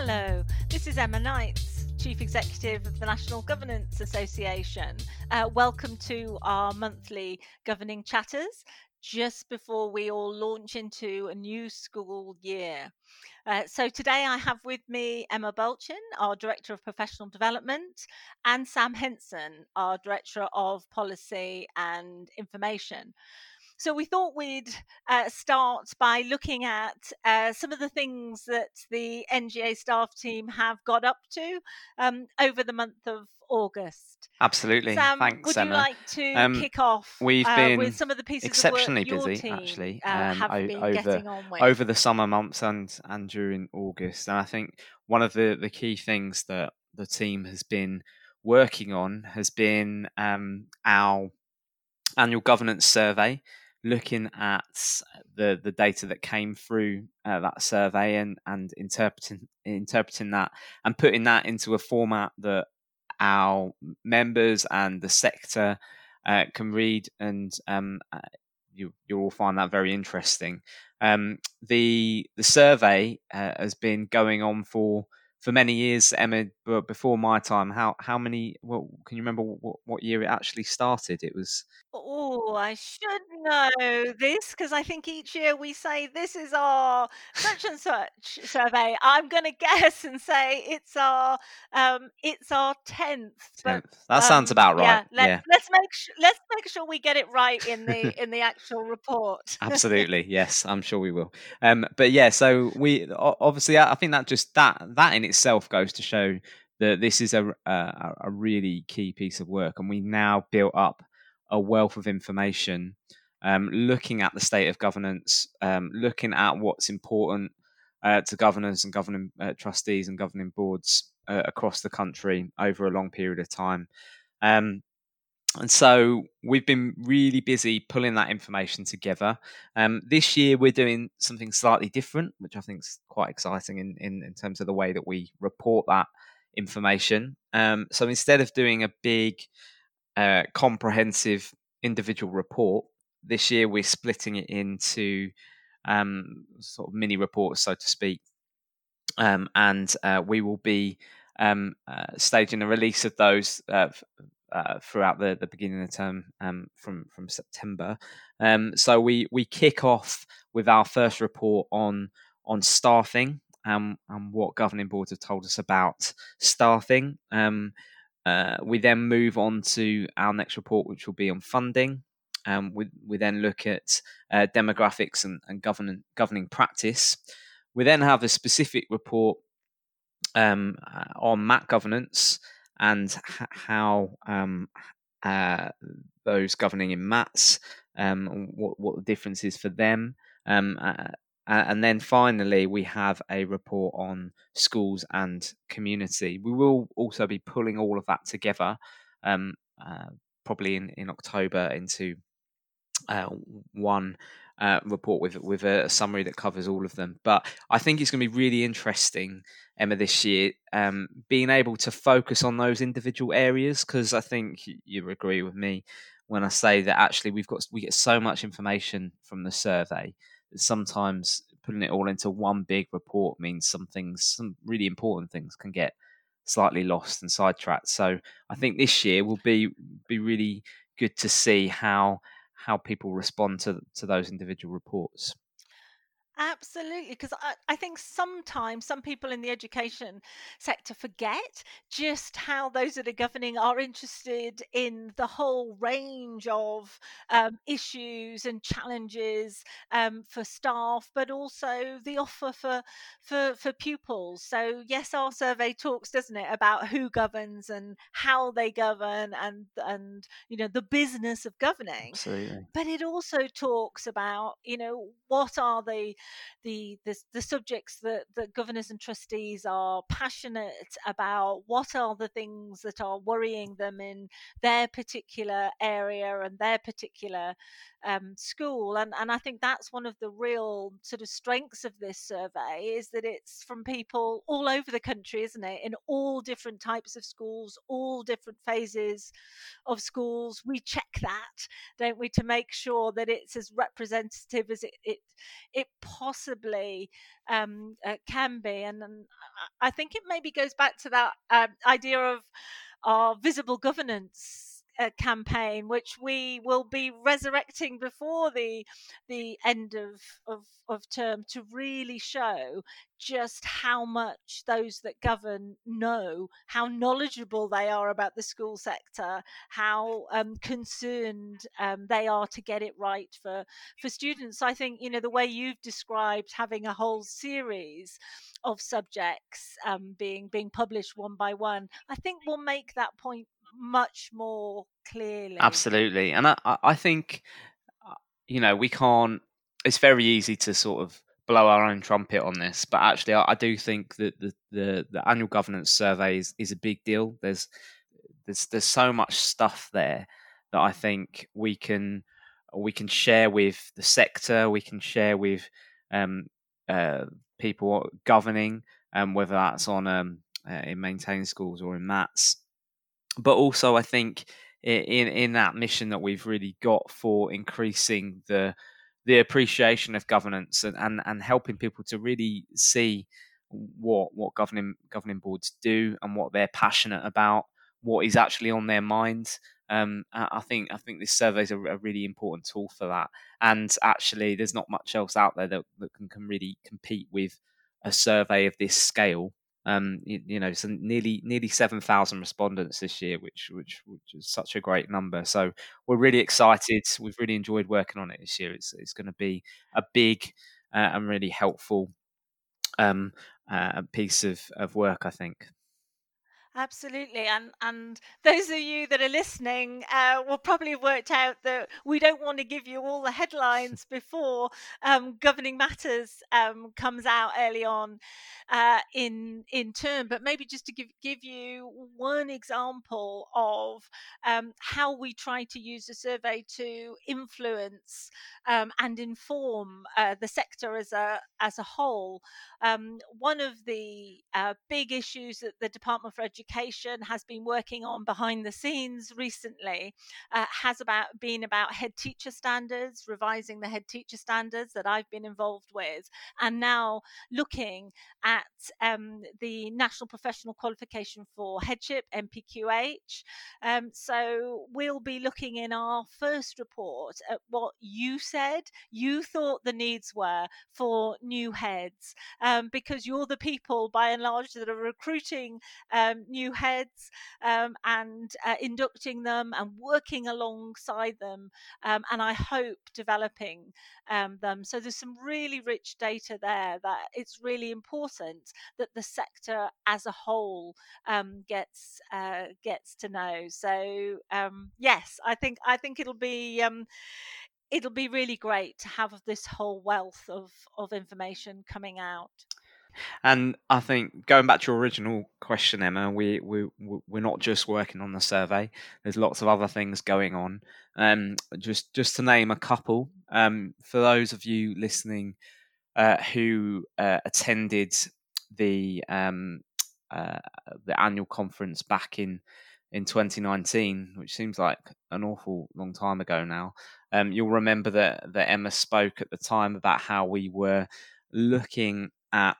Hello, this is Emma Knights, Chief Executive of the National Governance Association. Uh, welcome to our monthly Governing Chatters just before we all launch into a new school year. Uh, so today I have with me Emma Balchin, our Director of Professional Development, and Sam Henson, our Director of Policy and Information. So we thought we'd uh, start by looking at uh, some of the things that the NGA staff team have got up to um, over the month of August. Absolutely. Sam, Thanks, would Emma. you like to Um, kick off we've uh, been with some of the pieces exceptionally of work your busy, actually, um, have o- been over- getting on with? over the summer months and and during August. And I think one of the the key things that the team has been working on has been um, our annual governance survey, looking at the the data that came through uh, that survey and and interpreting interpreting that and putting that into a format that our members and the sector uh, can read and um, uh, you you'll find that very interesting. Um, the the survey uh, has been going on for for many years, Emma. But before my time, how how many? What, can you remember what, what year it actually started? It was Oh, I should know this because I think each year we say this is our such and such survey. I'm going to guess and say it's our um it's our tenth. But 10th. That sounds um, about right. Yeah, let, yeah. let's make sure let's make sure we get it right in the in the actual report. Absolutely, yes, I'm sure we will. Um, but yeah, so we obviously, I I think that just that that in itself goes to show that this is a a, a really key piece of work, and we now built up a wealth of information, um, looking at the state of governance, um, looking at what's important uh, to governors and governing uh, trustees and governing boards uh, across the country over a long period of time. Um, and so we've been really busy pulling that information together. Um, this year we're doing something slightly different, which I think is quite exciting in, in, in terms of the way that we report that information. Um, so instead of doing a big, uh, comprehensive individual report, this year we're splitting it into um, sort of mini reports, so to speak. Um, and uh, we will be um, uh, staging a release of those uh, uh, throughout the, the beginning of the term um, from from September. Um, so we we kick off with our first report on on staffing um, and what governing boards have told us about staffing. Um, uh, we then move on to our next report, which will be on funding. Um, we, we then look at uh, demographics and, and governing, governing practice. We then have a specific report um, uh, on MAT governance and h- how um, uh, those governing in MATs, um, what, what the difference is for them. Um, uh, and then finally, we have a report on schools and community. We will also be pulling all of that together, um, uh, probably in, in October, into uh, one uh, report with with a, summary that covers all of them. But I think it's going to be really interesting, Emma, this year, um, being able to focus on those individual areas because I think you agree with me when I say that actually we've got we get so much information from the survey sometimes putting it all into one big report means some things, some really important things, can get slightly lost and sidetracked. So I think this year will be be really good to see how how people respond to to those individual reports. Absolutely, because I, I think sometimes some people in the education sector forget just how those that are governing are interested in the whole range of um, issues and challenges um, for staff, but also the offer for, for for pupils. So yes, our survey talks, doesn't it, about who governs and how they govern, and and you know the business of governing Absolutely. but it also talks about you know what are the the the, the subjects that that governors and trustees are passionate about what are the things that are worrying them in their particular area and their particular um, school? And and I think that's one of the real sort of strengths of this survey is that it's from people all over the country isn't it? In all different types of schools all different phases of schools. We check that don't we to make sure that it's as representative as it it, it possibly um, uh, can be. And, and, I think it maybe goes back to that uh, idea of our visible governance campaign, which we will be resurrecting before the the end of, of of term to really show just how much those that govern know, how knowledgeable they are about the school sector, how um, concerned um, they are to get it right for for students. I think you know the way you've described having a whole series of subjects um, being being published one by one, I think will make that point much more clearly. Absolutely, and I, I think uh, you know we can't. It's very easy to sort of blow our own trumpet on this, but actually, I, I do think that the, the, the annual governance survey is, is a big deal. There's there's there's so much stuff there that I think we can we can share with the sector. We can share with um, uh, people governing, um, whether that's on um, uh, in maintaining schools or in MATS but also I think in in that mission that we've really got for increasing the the appreciation of governance and, and, and helping people to really see what what governing governing boards do and what they're passionate about, what is actually on their minds. Um, I think I think this survey is a, a, really important tool for that. And actually, there's not much else out there that, that can, can really compete with a survey of this scale um, you, you, know, some nearly nearly seven thousand respondents this year, which which which is such a great number. So we're really excited. We've really enjoyed working on it this year. It's it's going to be a big uh, and really helpful um, uh, piece of of work, I think. Absolutely, and and those of you that are listening uh, will probably have worked out that we don't want to give you all the headlines before um, governing matters um, comes out early on uh, in in term, but maybe just to give give you one example of um, how we try to use the survey to influence um, and inform uh, the sector as a as a whole. Um, one of the uh, big issues that the Department for Education education has been working on behind the scenes recently uh, has about been about head teacher standards, revising the head teacher standards that I've been involved with, and now looking at um, the National Professional Qualification for Headship (NPQH). Um, so we'll be looking in our first report at what you said you thought the needs were for new heads, um, because you're the people by and large that are recruiting um, new heads um, and uh, inducting them and working alongside them. Um, and I hope developing um, them. So there's some really rich data there that it's really important that the sector as a whole um, gets uh, gets to know. So um, yes, I think I think it'll be it'll be really great to have this whole wealth of, of information coming out. And I think going back to your original question, Emma, we we we're not just working on the survey. There's lots of other things going on. Um, just just to name a couple. Um, for those of you listening uh, who uh, attended the um, uh, the annual conference back in in 2019, which seems like an awful long time ago now. Um, you'll remember that that Emma spoke at the time about how we were looking at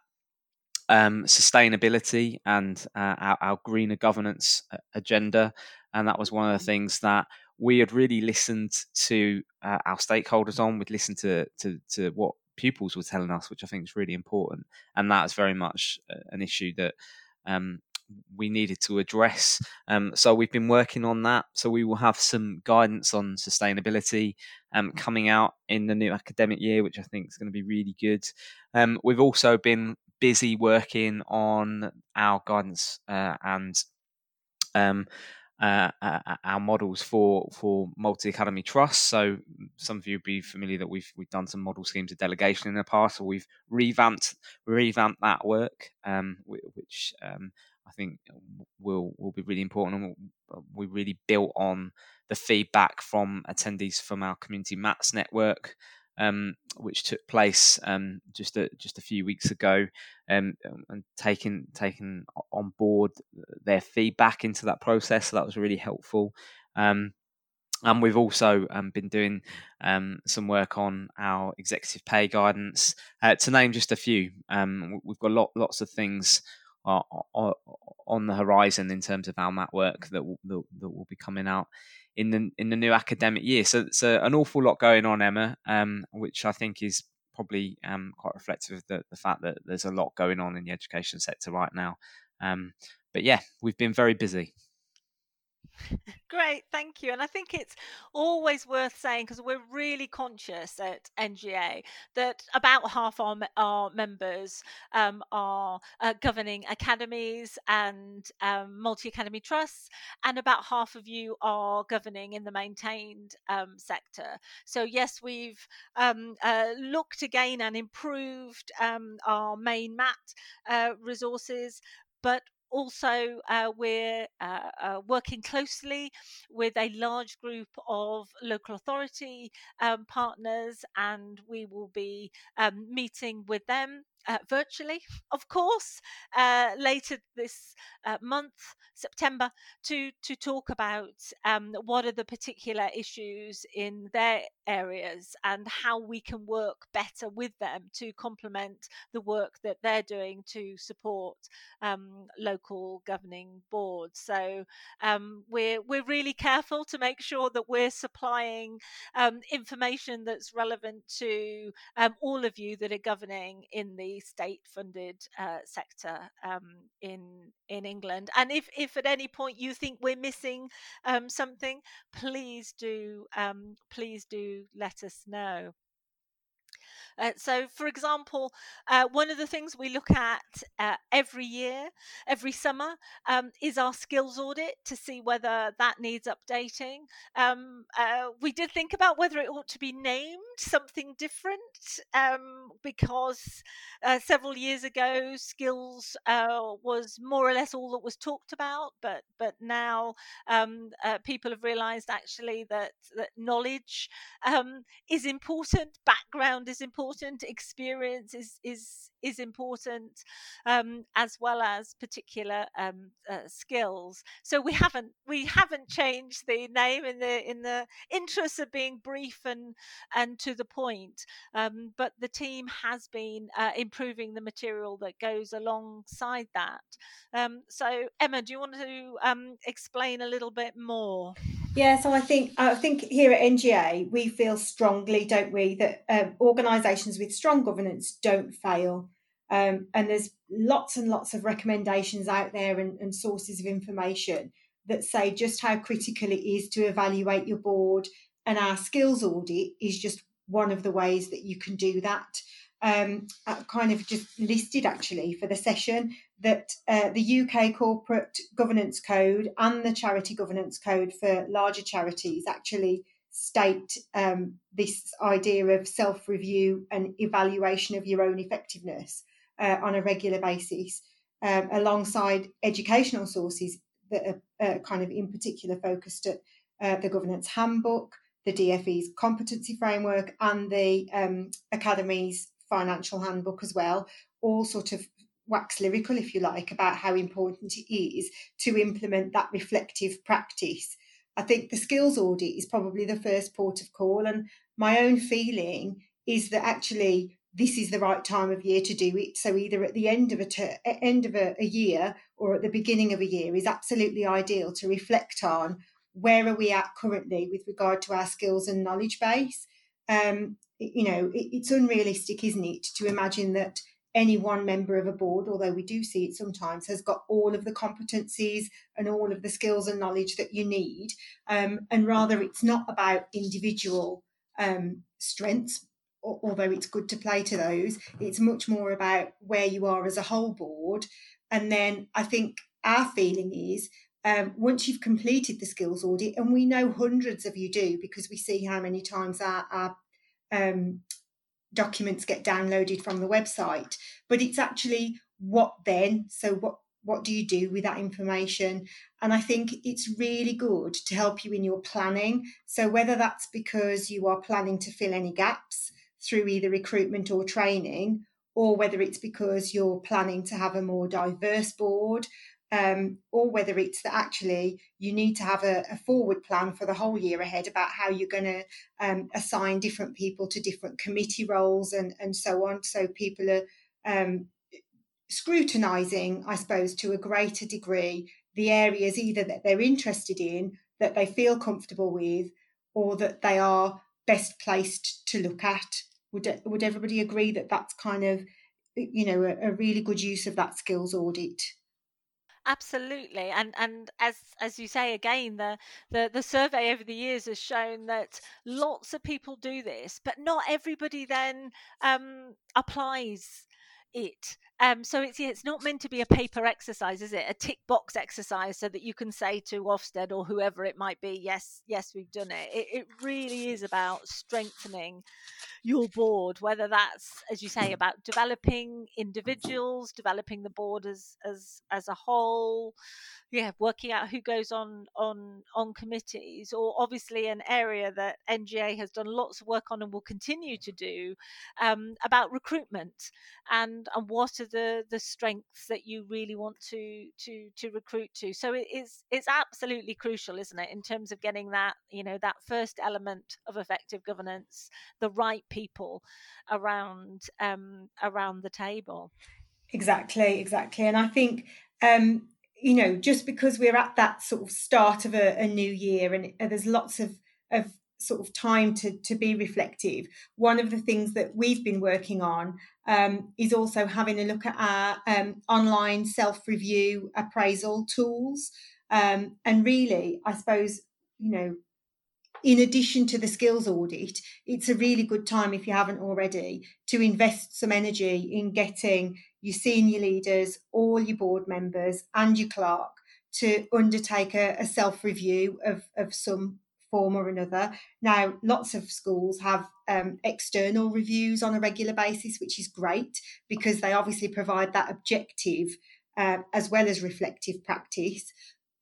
um, sustainability and uh, our, our, greener governance uh, agenda. And that was one of the mm-hmm. things that we had really listened to uh, our stakeholders on. We'd listened to, to, to what pupils were telling us, which I think is really important. And that is very much uh, an issue that um, we needed to address. Um, so we've been working on that. So we will have some guidance on sustainability um, coming out in the new academic year, which I think is going to be really good. Um, we've also been busy working on our guidance uh, and um, uh, uh, uh, our models for for multi academy trusts. So some of you will be familiar that we've we've done some model schemes of delegation in the past, so we've revamped revamped that work, um, which um, I think will will be really important. And we really built on the feedback from attendees from our community MATS network um, which took place um, just a, just a few weeks ago, um, um and taking taking on board their feedback into that process. So that was really helpful. Um, and we've also um, been doing some work on our executive pay guidance. Uh, to name just a few, we've got lot, lots of things uh, on the horizon in terms of our mat work that, that will be coming out in the in the new academic year. So it's an awful lot going on, Emma, um, which I think is probably um, quite reflective of the, the, fact that there's a lot going on in the education sector right now. Um, but yeah, we've been very busy. Great, thank you. And I think it's always worth saying because we're really conscious at NGA that about half our, our members um, are uh, governing academies and um, multi academy trusts, and about half of you are governing in the maintained um, sector. So, yes, we've um, uh, looked again and improved um, our main MAT uh, resources, but also, uh, we're uh, uh, working closely with a large group of local authority um, partners, and we will be um, meeting with them uh, virtually, of course, uh, later this uh, month, September, to to talk about um, what are the particular issues in their areas and how we can work better with them to complement the work that they're doing to support um, local governing boards. So um, we're we're really careful to make sure that we're supplying um, information that's relevant to um, all of you that are governing in the state funded uh, sector um, in in England. And if if at any point you think we're missing um, something, please do um, please do let us know. Uh, so, for example, uh, one of the things we look at uh, every year, every summer, um, is our skills audit to see whether that needs updating. Um, uh, we did think about whether it ought to be named something different um, because uh, several years ago, skills uh, was more or less all that was talked about, but but now um, people have realised actually that that knowledge um, is important, background is important important experience is is is important um, as well as particular um, uh, skills. So we haven't we haven't changed the name in the in the interest of being brief and and to the point um, but the team has been uh, improving the material that goes alongside that. Um, so emma do you want to um, explain a little bit more? Yeah, so I think I think here at NGA we feel strongly, don't we, that um, organisations with strong governance don't fail. Um, and there's lots and lots of recommendations out there and, and sources of information that say just how critical it is to evaluate your board. And our skills audit is just one of the ways that you can do that. Um, kind of just listed actually for the session that uh, the UK Corporate Governance Code and the Charity Governance Code for larger charities actually state um, this idea of self review and evaluation of your own effectiveness uh, on a regular basis, um, alongside educational sources that are uh, kind of in particular focused at uh, the Governance Handbook, the DFE's competency framework, and the um, Academy's financial handbook as well, all sort of wax lyrical, if you like, about how important it is to implement that reflective practice. I think the skills audit is probably the first port of call. And my own feeling is that actually this is the right time of year to do it. So either at the end of a ter- end of a, a year or at the beginning of a year is absolutely ideal to reflect on where are we at currently with regard to our skills and knowledge base. Um, you know, it, it's unrealistic, isn't it, to imagine that any one member of a board, although we do see it sometimes, has got all of the competencies and all of the skills and knowledge that you need. Um, and rather, it's not about individual um, strengths, although it's good to play to those. It's much more about where you are as a whole board. And then I think our feeling is um, once you've completed the skills audit, and we know hundreds of you do because we see how many times our, our um, documents get downloaded from the website but it's actually what then so what what do you do with that information and i think it's really good to help you in your planning so whether that's because you are planning to fill any gaps through either recruitment or training or whether it's because you're planning to have a more diverse board um, or whether it's that actually you need to have a, a, forward plan for the whole year ahead about how you're going to um, assign different people to different committee roles and, and so on. So people are um, scrutinising, I suppose, to a greater degree the areas either that they're interested in, that they feel comfortable with, or that they are best placed to look at. Would would everybody agree that that's kind of you know a, a really good use of that skills audit? absolutely and and as as you say again the, the the survey over the years has shown that lots of people do this but not everybody then um applies it. Um, so it's it's not meant to be a paper exercise, is it? A tick box exercise so that you can say to Ofsted or whoever it might be, yes, yes, we've done it. It, it really is about strengthening your board, whether that's, as you say, about developing individuals, developing the board as as as a whole, yeah, working out who goes on on on committees, or obviously an area that NGA has done lots of work on and will continue to do um, about recruitment and and what are the the strengths that you really want to to to recruit to. So it is it's absolutely crucial, isn't it, in terms of getting that you know that first element of effective governance, the right people around um, around the table. Exactly, exactly, and I think um, you know, just because we're at that sort of start of a, a new year and, and there's lots of, of sort of time to, to be reflective, one of the things that we've been working on um, is also having a look at our um, online self review appraisal tools. Um, and really, I suppose, you know, in addition to the skills audit, it's a really good time, if you haven't already, to invest some energy in getting your senior leaders, all your board members, and your clerk to undertake a, a self review of, of some form or another. Now, lots of schools have um, external reviews on a regular basis, which is great because they obviously provide that objective uh, as well as reflective practice.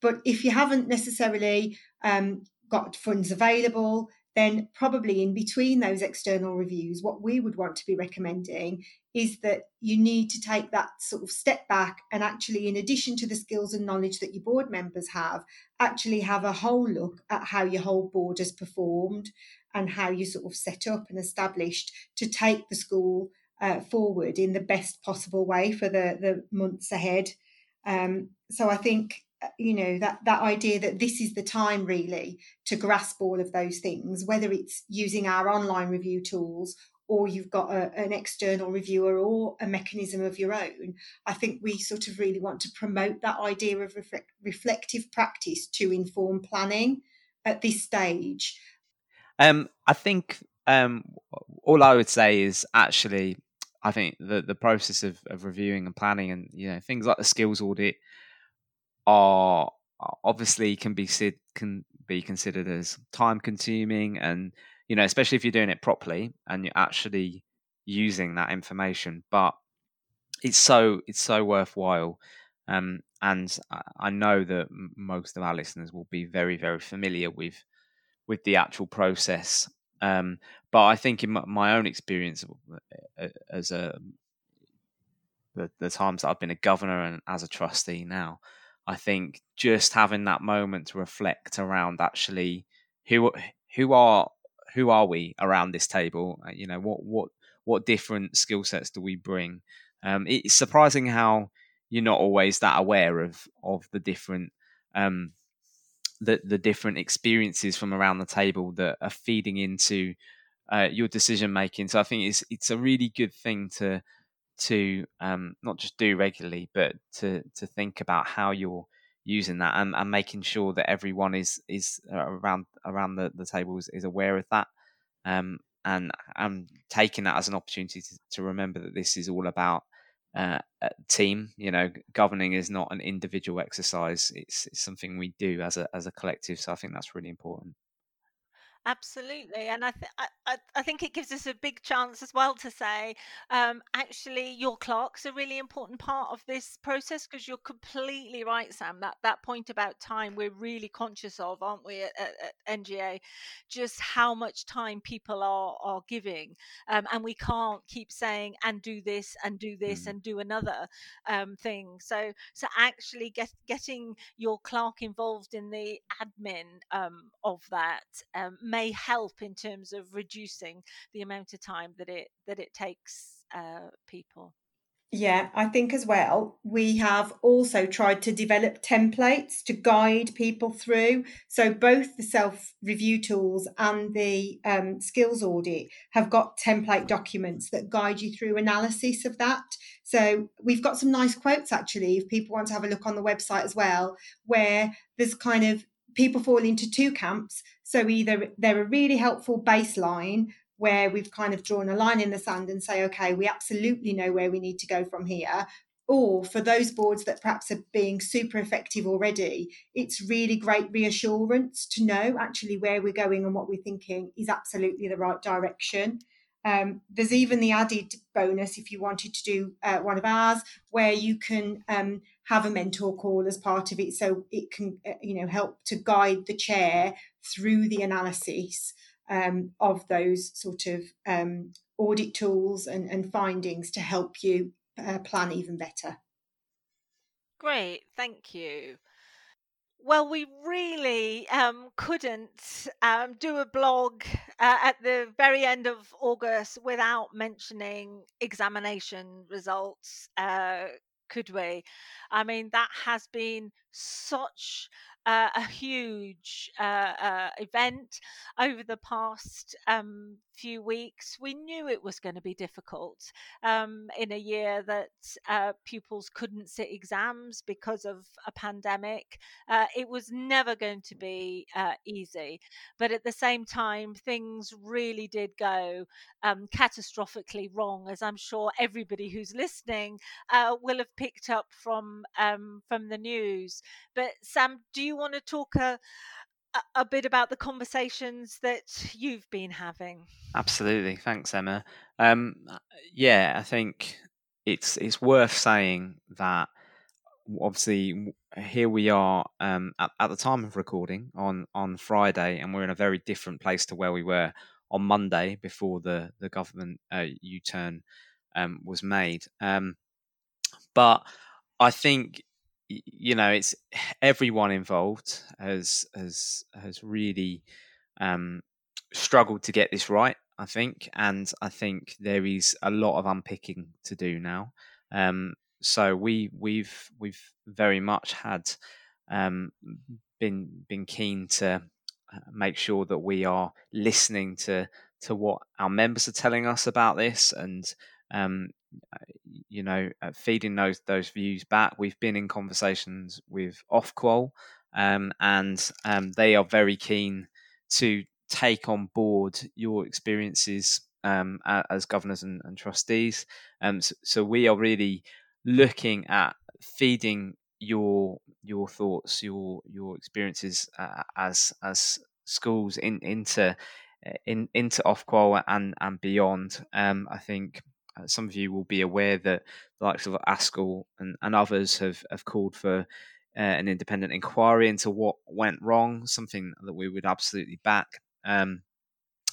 But if you haven't necessarily um, got funds available, then probably in between those external reviews, what we would want to be recommending is that you need to take that sort of step back and actually, in addition to the skills and knowledge that your board members have, actually have a whole look at how your whole board has performed and how you sort of set up and established to take the school uh, forward in the best possible way for the, the months ahead. Um, so I think you know that that idea that this is the time really to grasp all of those things whether it's using our online review tools or you've got a, an external reviewer or a mechanism of your own i think we sort of really want to promote that idea of reflect, reflective practice to inform planning at this stage. Um i think um all i would say is actually i think the the process of, of reviewing and planning and you know things like the skills audit are obviously can be can be considered as time consuming and you know especially if you're doing it properly and you're actually using that information but it's so it's so worthwhile um, and I know that most of our listeners will be very very familiar with with the actual process um, but I think in my own experience uh, as a the, the times that I've been a governor and as a trustee now I think just having that moment to reflect around actually who who are who are we around this table? Uh, you know what what what different skill sets do we bring? Um, it's surprising how you're not always that aware of of the different um, the the different experiences from around the table that are feeding into uh, your decision making. So I think it's it's a really good thing to to um, not just do regularly, but to to think about how you're using that and, and making sure that everyone is is uh, around around the, the table is, is aware of that um, and and taking that as an opportunity to, to remember that this is all about uh, team you know governing is not an individual exercise it's, it's something we do as a as a collective so i think that's really important Absolutely, and I, th- I, I think it gives us a big chance as well to say, um, actually, your clerk's a really important part of this process because you're completely right, Sam. That that point about time, we're really conscious of, aren't we, at, at, at NGA, just how much time people are are giving, um, and we can't keep saying and do this and do this mm. and do another um, thing. So so actually, get, getting your clerk involved in the admin um, of that um, may help in terms of reducing the amount of time that it that it takes uh, people. Yeah, I think as well, we have also tried to develop templates to guide people through. So, both the self review tools and the um, skills audit have got template documents that guide you through analysis of that. So, we've got some nice quotes actually, if people want to have a look on the website as well, where there's kind of people fall into two camps. So either they're a really helpful baseline where we've kind of drawn a line in the sand and say, okay, we absolutely know where we need to go from here. Or for those boards that perhaps are being super effective already, it's really great reassurance to know actually where we're going and what we're thinking is absolutely the right direction. Um, there's even the added bonus if you wanted to do uh, one of ours, where you can um, have a mentor call as part of it, so it can uh, you know help to guide the chair through the analysis um, of those sort of um, audit tools and, and, findings to help you uh, plan even better. Great, thank you. Well, we really um, couldn't um, do a blog uh, at the very end of August without mentioning examination results, uh, could we? I mean, that has been such uh, a huge uh, uh, event over the past um, few weeks. We knew it was going to be difficult um, in a year that uh, pupils couldn't sit exams because of a pandemic. Uh, it was never going to be uh, easy. But at the same time, things really did go um, catastrophically wrong, as I'm sure everybody who's listening will have picked up from um, from the news. But Sam, do you want to talk a, a bit about the conversations that you've been having? Absolutely, thanks, Emma. Um, uh, yeah, I think it's it's worth saying that obviously here we are um, at, at the time of recording on on Friday, and we're in a very different place to where we were on Monday before the the government uh, U turn um, was made. Um, but I think you know it's everyone involved has has has really um, struggled to get this right i think and i think there is a lot of unpicking to do now. Um, so we we've we've very much had um, been been keen to uh, make sure that we are listening to to what our members are telling us about this and um, you know, uh, feeding those those views back. We've been in conversations with Ofqual, um, and um, they are very keen to take on board your experiences um, as governors and, and trustees. Um, so, so, we are really looking at feeding your your thoughts, your your experiences uh, as as schools in into uh, in into Ofqual and and beyond. Um, I think uh, some of you will be aware that the likes of ASCL and, and others have, have called for uh, an independent inquiry into what went wrong, something that we would absolutely back. Um,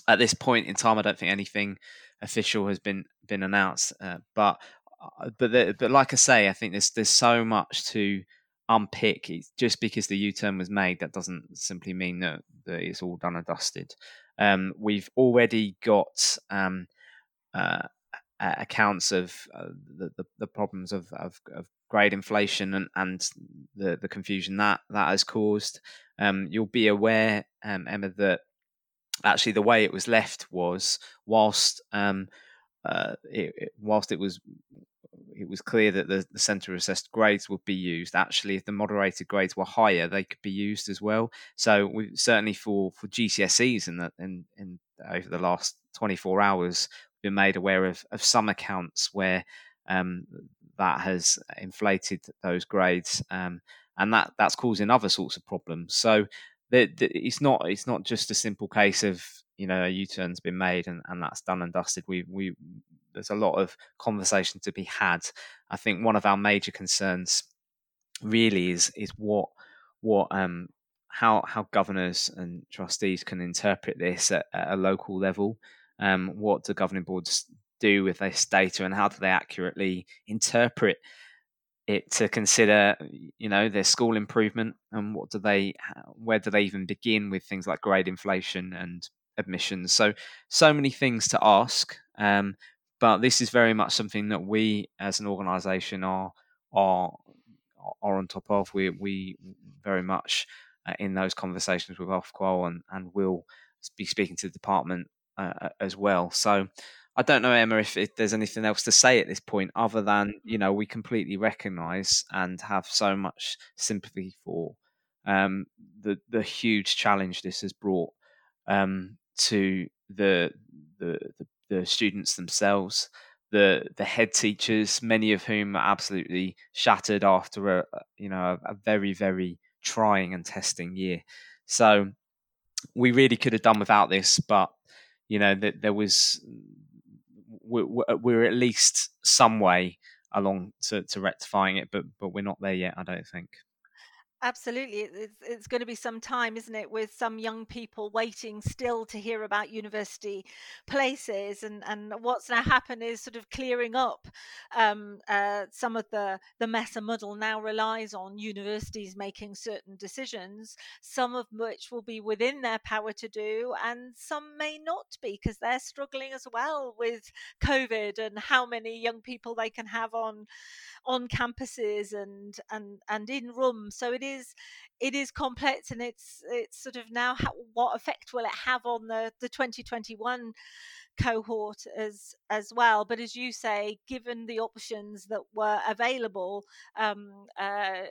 at this point in time, I don't think anything official has been been announced, uh, but uh, but the, but like I say, I think there's there's so much to unpick. It's just because the U-turn was made, that doesn't simply mean that, that it's all done and dusted. Um, we've already got um, uh, uh, accounts of uh, the, the, the problems of, of, of grade inflation and, and the the confusion that that has caused. Um, you'll be aware, um, Emma, that actually the way it was left was whilst um, uh, it, whilst it was it was clear that the, the centre assessed grades would be used. Actually, if the moderated grades were higher, they could be used as well. So we certainly for for GCSEs in the, in, in over the last 24 hours, been made aware of, of some accounts where um, that has inflated those grades, um, and that that's causing other sorts of problems. So that it's not it's not just a simple case of you know a U-turn's been made and, and that's done and dusted. We we there's a lot of conversation to be had. I think one of our major concerns really is is what what um how how governors and trustees can interpret this at, at a local level. Um, what do governing boards do with this data, and how do they accurately interpret it to consider, you know, their school improvement, and what do they, where do they even begin with things like grade inflation and admissions? So, so many things to ask. Um, but this is very much something that we, as an organisation, are are are on top of. We we very much uh, in those conversations with Ofqual and and will be speaking to the department uh, as well. So I don't know, Emma, if, if, there's anything else to say at this point other than you know we completely recognise and have so much sympathy for um, the the huge challenge this has brought um, to the, the, the the students themselves, the the head teachers, many of whom are absolutely shattered after a you know a, a very very trying and testing year. So we really could have done without this, but you know that there was we're, uh, we're at least some way along to, to rectifying it, but but we're not there yet. I don't think. Absolutely. It's, it's going to be some time, isn't it, with some young people waiting still to hear about university places. And, and what's now happened is sort of clearing up um, uh, some of the, the mess and muddle now relies on universities making certain decisions, some of which will be within their power to do, and some may not be because they're struggling as well with COVID and how many young people they can have on on campuses and and and in rooms so it is it is complex and it's it's sort of now how, what effect will it have on the the 2021 cohort as as well? But as you say given the options that were available um, uh,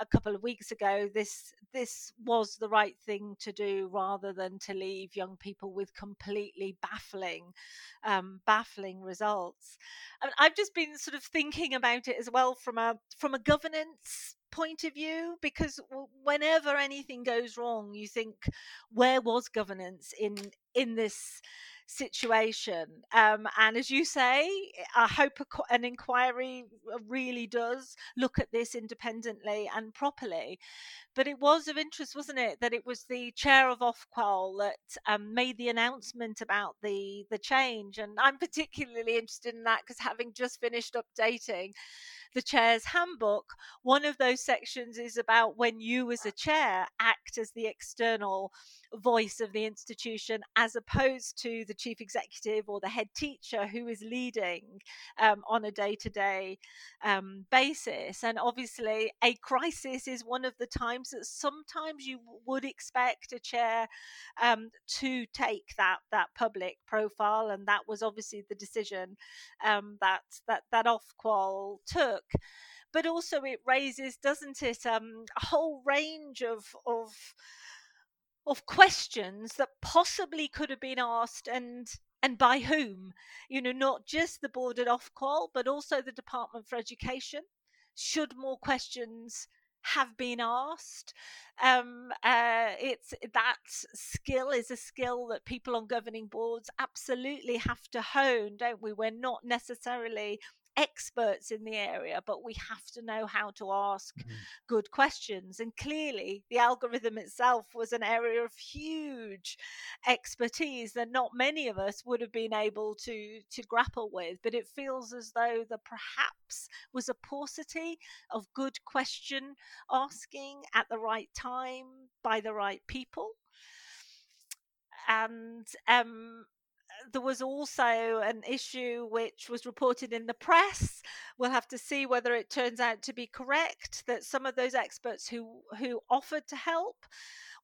a couple of weeks ago this this was the right thing to do rather than to leave young people with completely baffling um, baffling results. I mean, I've just been sort of thinking about it as well from a from a governance point of view because whenever anything goes wrong you think where was governance in in this situation. Um, and as you say, I hope an inquiry really does look at this independently and properly. But it was of interest, wasn't it, that it was the chair of Ofqual that um, made the announcement about the the change. And I'm particularly interested in that because having just finished updating the chair's handbook, one of those sections is about when you, as a chair, act as the external voice of the institution as opposed to the chief executive or the head teacher who is leading um, on a day to day basis. And obviously, a crisis is one of the times that sometimes you would expect a chair um, to take that, that public profile. And that was obviously the decision um, that, that, that Ofqual took but also it raises, doesn't it, um, a whole range of of of questions that possibly could have been asked and and by whom? You know not just the board at Ofqual but also the department for education. Should more questions have been asked? Um, uh, it's that skill is a skill that people on governing boards absolutely have to hone don't we? We're not necessarily experts in the area, but we have to know how to ask mm-hmm. good questions. And clearly, the algorithm itself was an area of huge expertise that not many of us would have been able to to grapple with. But it feels as though there perhaps was a paucity of good question asking at the right time by the right people and um, there was also an issue which was reported in the press. We'll have to see whether it turns out to be correct that some of those experts who who offered to help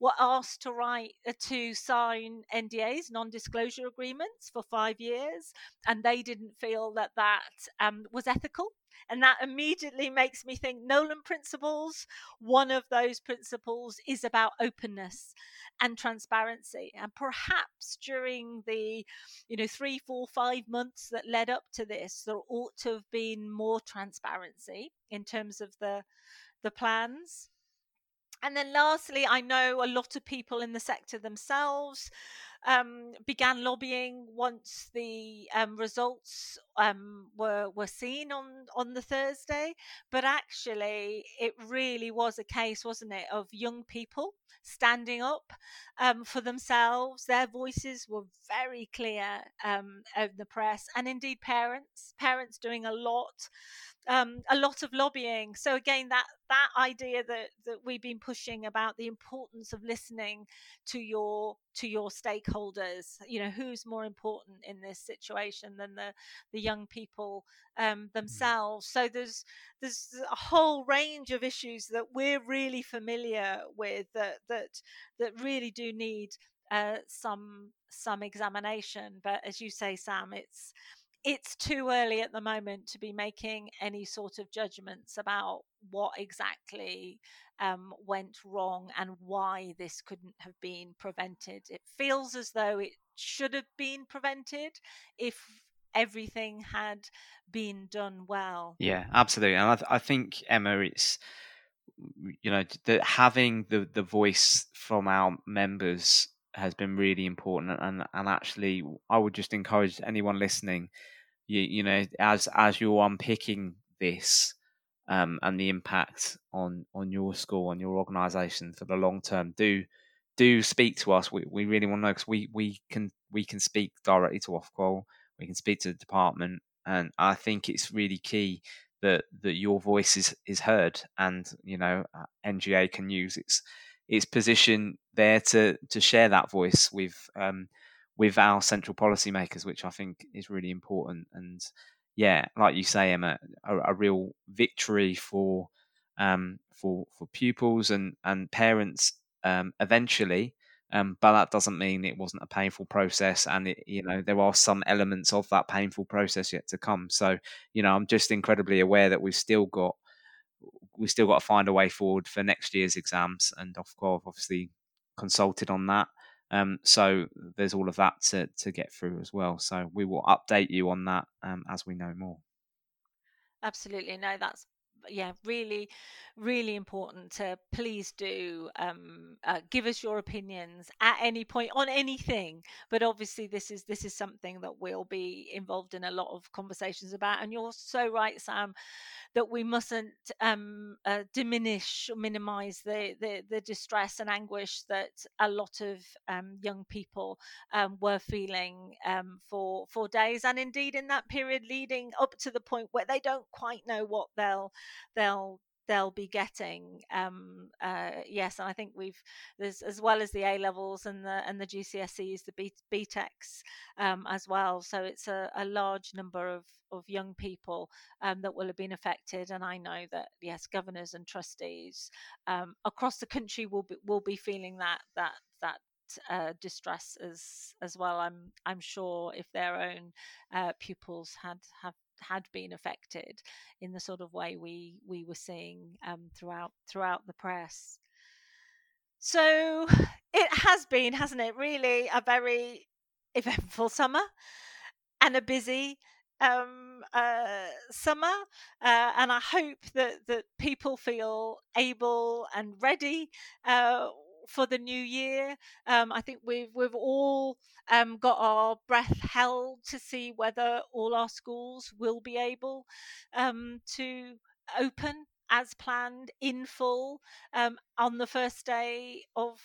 were asked to write uh, to sign NDAs, non-disclosure agreements, for five years, and they didn't feel that that um, was ethical and that immediately makes me think Nolan principles, one of those principles is about openness and transparency. And perhaps during the, you know, three, four, five months that led up to this, there ought to have been more transparency in terms of the the plans And then lastly, I know a lot of people in the sector themselves um, began lobbying once the um, results um, were were seen on on the Thursday. But actually, it really was a case, wasn't it, of young people standing up um, for themselves. Their voices were very clear um, in the press, and indeed parents, parents doing a lot um, a lot of lobbying. So again, that that idea that that we've been pushing about the importance of listening to your to your stakeholders. You know, who's more important in this situation than the the young people um, mm. themselves? So there's there's a whole range of issues that we're really familiar with that that that really do need uh, some some examination. But as you say, Sam, it's it's too early at the moment to be making any sort of judgments about what exactly um, went wrong and why this couldn't have been prevented. It feels as though it should have been prevented if everything had been done well. Yeah, absolutely. And I, th- I think Emma, it's you know the, having the the voice from our members has been really important and and actually I would just encourage anyone listening you you know as as you're unpicking this um, and the impact on on your school on your organization for the long term do do speak to us. We, we really want to know because we we can we can speak directly to Ofqual we can speak to the department and I think it's really key that that your voice is is heard and you know uh, NGA can use its its position there to to share that voice with um, with our central policymakers, which I think is really important. And yeah, like you say, Emma, a, a real victory for um, for for pupils and and parents um, eventually. Um, but that doesn't mean it wasn't a painful process, and it, you know there are some elements of that painful process yet to come. So you know I'm just incredibly aware that we've still got we've still got to find a way forward for next year's exams, and Ofqual obviously consulted on that. Um, so there's all of that to, to get through as well. So we will update you on that um, as we know more. Absolutely. No, that's yeah really really important to please do um, uh, give us your opinions at any point on anything. But obviously this is this is something that we'll be involved in a lot of conversations about. And you're so right sam that we mustn't um, uh, diminish or minimize the, the, the distress and anguish that a lot of um, young people um, were feeling um, for for days. And indeed in that period leading up to the point where they don't quite know what they'll they'll they'll be getting um, uh, yes and i think we've there's as well as the a levels and the and the gcse's the B, btecs um, as well so it's a, a, large number of of young people um, that will have been affected and i know that yes governors and trustees um, across the country will be will be feeling that that that uh, distress as as well. I'm I'm sure if their own uh, pupils had have had been affected in the sort of way we we were seeing um, throughout throughout the press. So it has been, hasn't it? Really, a very eventful summer and a busy um, uh, summer, uh, and I hope that that people feel able and ready uh, for the new year. Um, I think we've we've all um, got our breath held to see whether all our schools will be able um, to open as planned in full um, on the first day of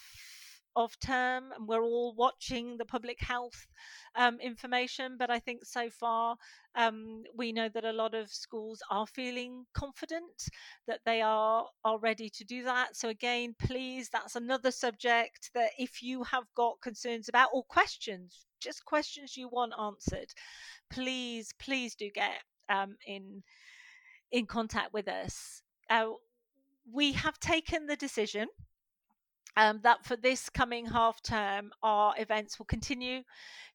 of term and we're all watching the public health um, information but i think so far um, we know that a lot of schools are feeling confident that they are are ready to do that. So again please that's another subject that if you have got concerns about or questions just questions you want answered please please do get um, in in contact with us. Uh, we have taken the decision um, that for this coming half term, our events will continue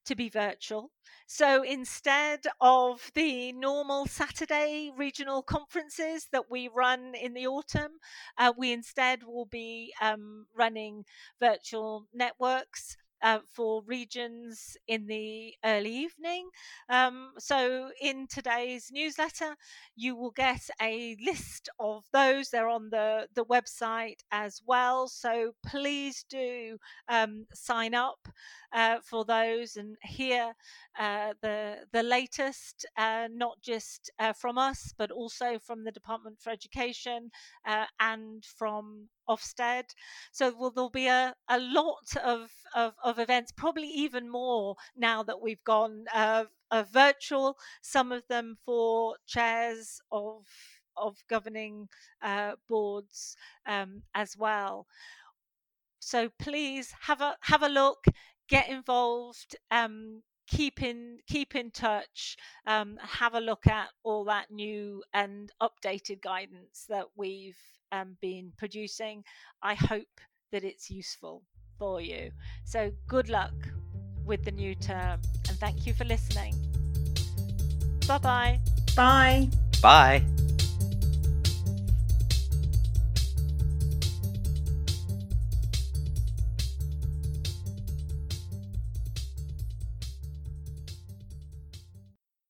to be virtual. So instead of the normal Saturday regional conferences that we run in the autumn, uh, we instead will be um, running virtual networks uh, for regions in the early evening. Um, so, in today's newsletter, you will get a list of those. They're on the, the website as well. So, please do um, sign up uh, for those and hear uh, the the latest, uh, not just uh, from us, but also from the Department for Education and from Ofsted. So well, there'll be a, a lot of, of, of events, probably even more now that we've gone uh, virtual. Some of them for chairs of of governing boards um, as well. So please have a have a look, get involved. Um, keep in keep in touch um, have a look at all that new and updated guidance that we've um, been producing i hope that it's useful for you. So good luck with the new term and thank you for listening. Bye-bye. Bye. Bye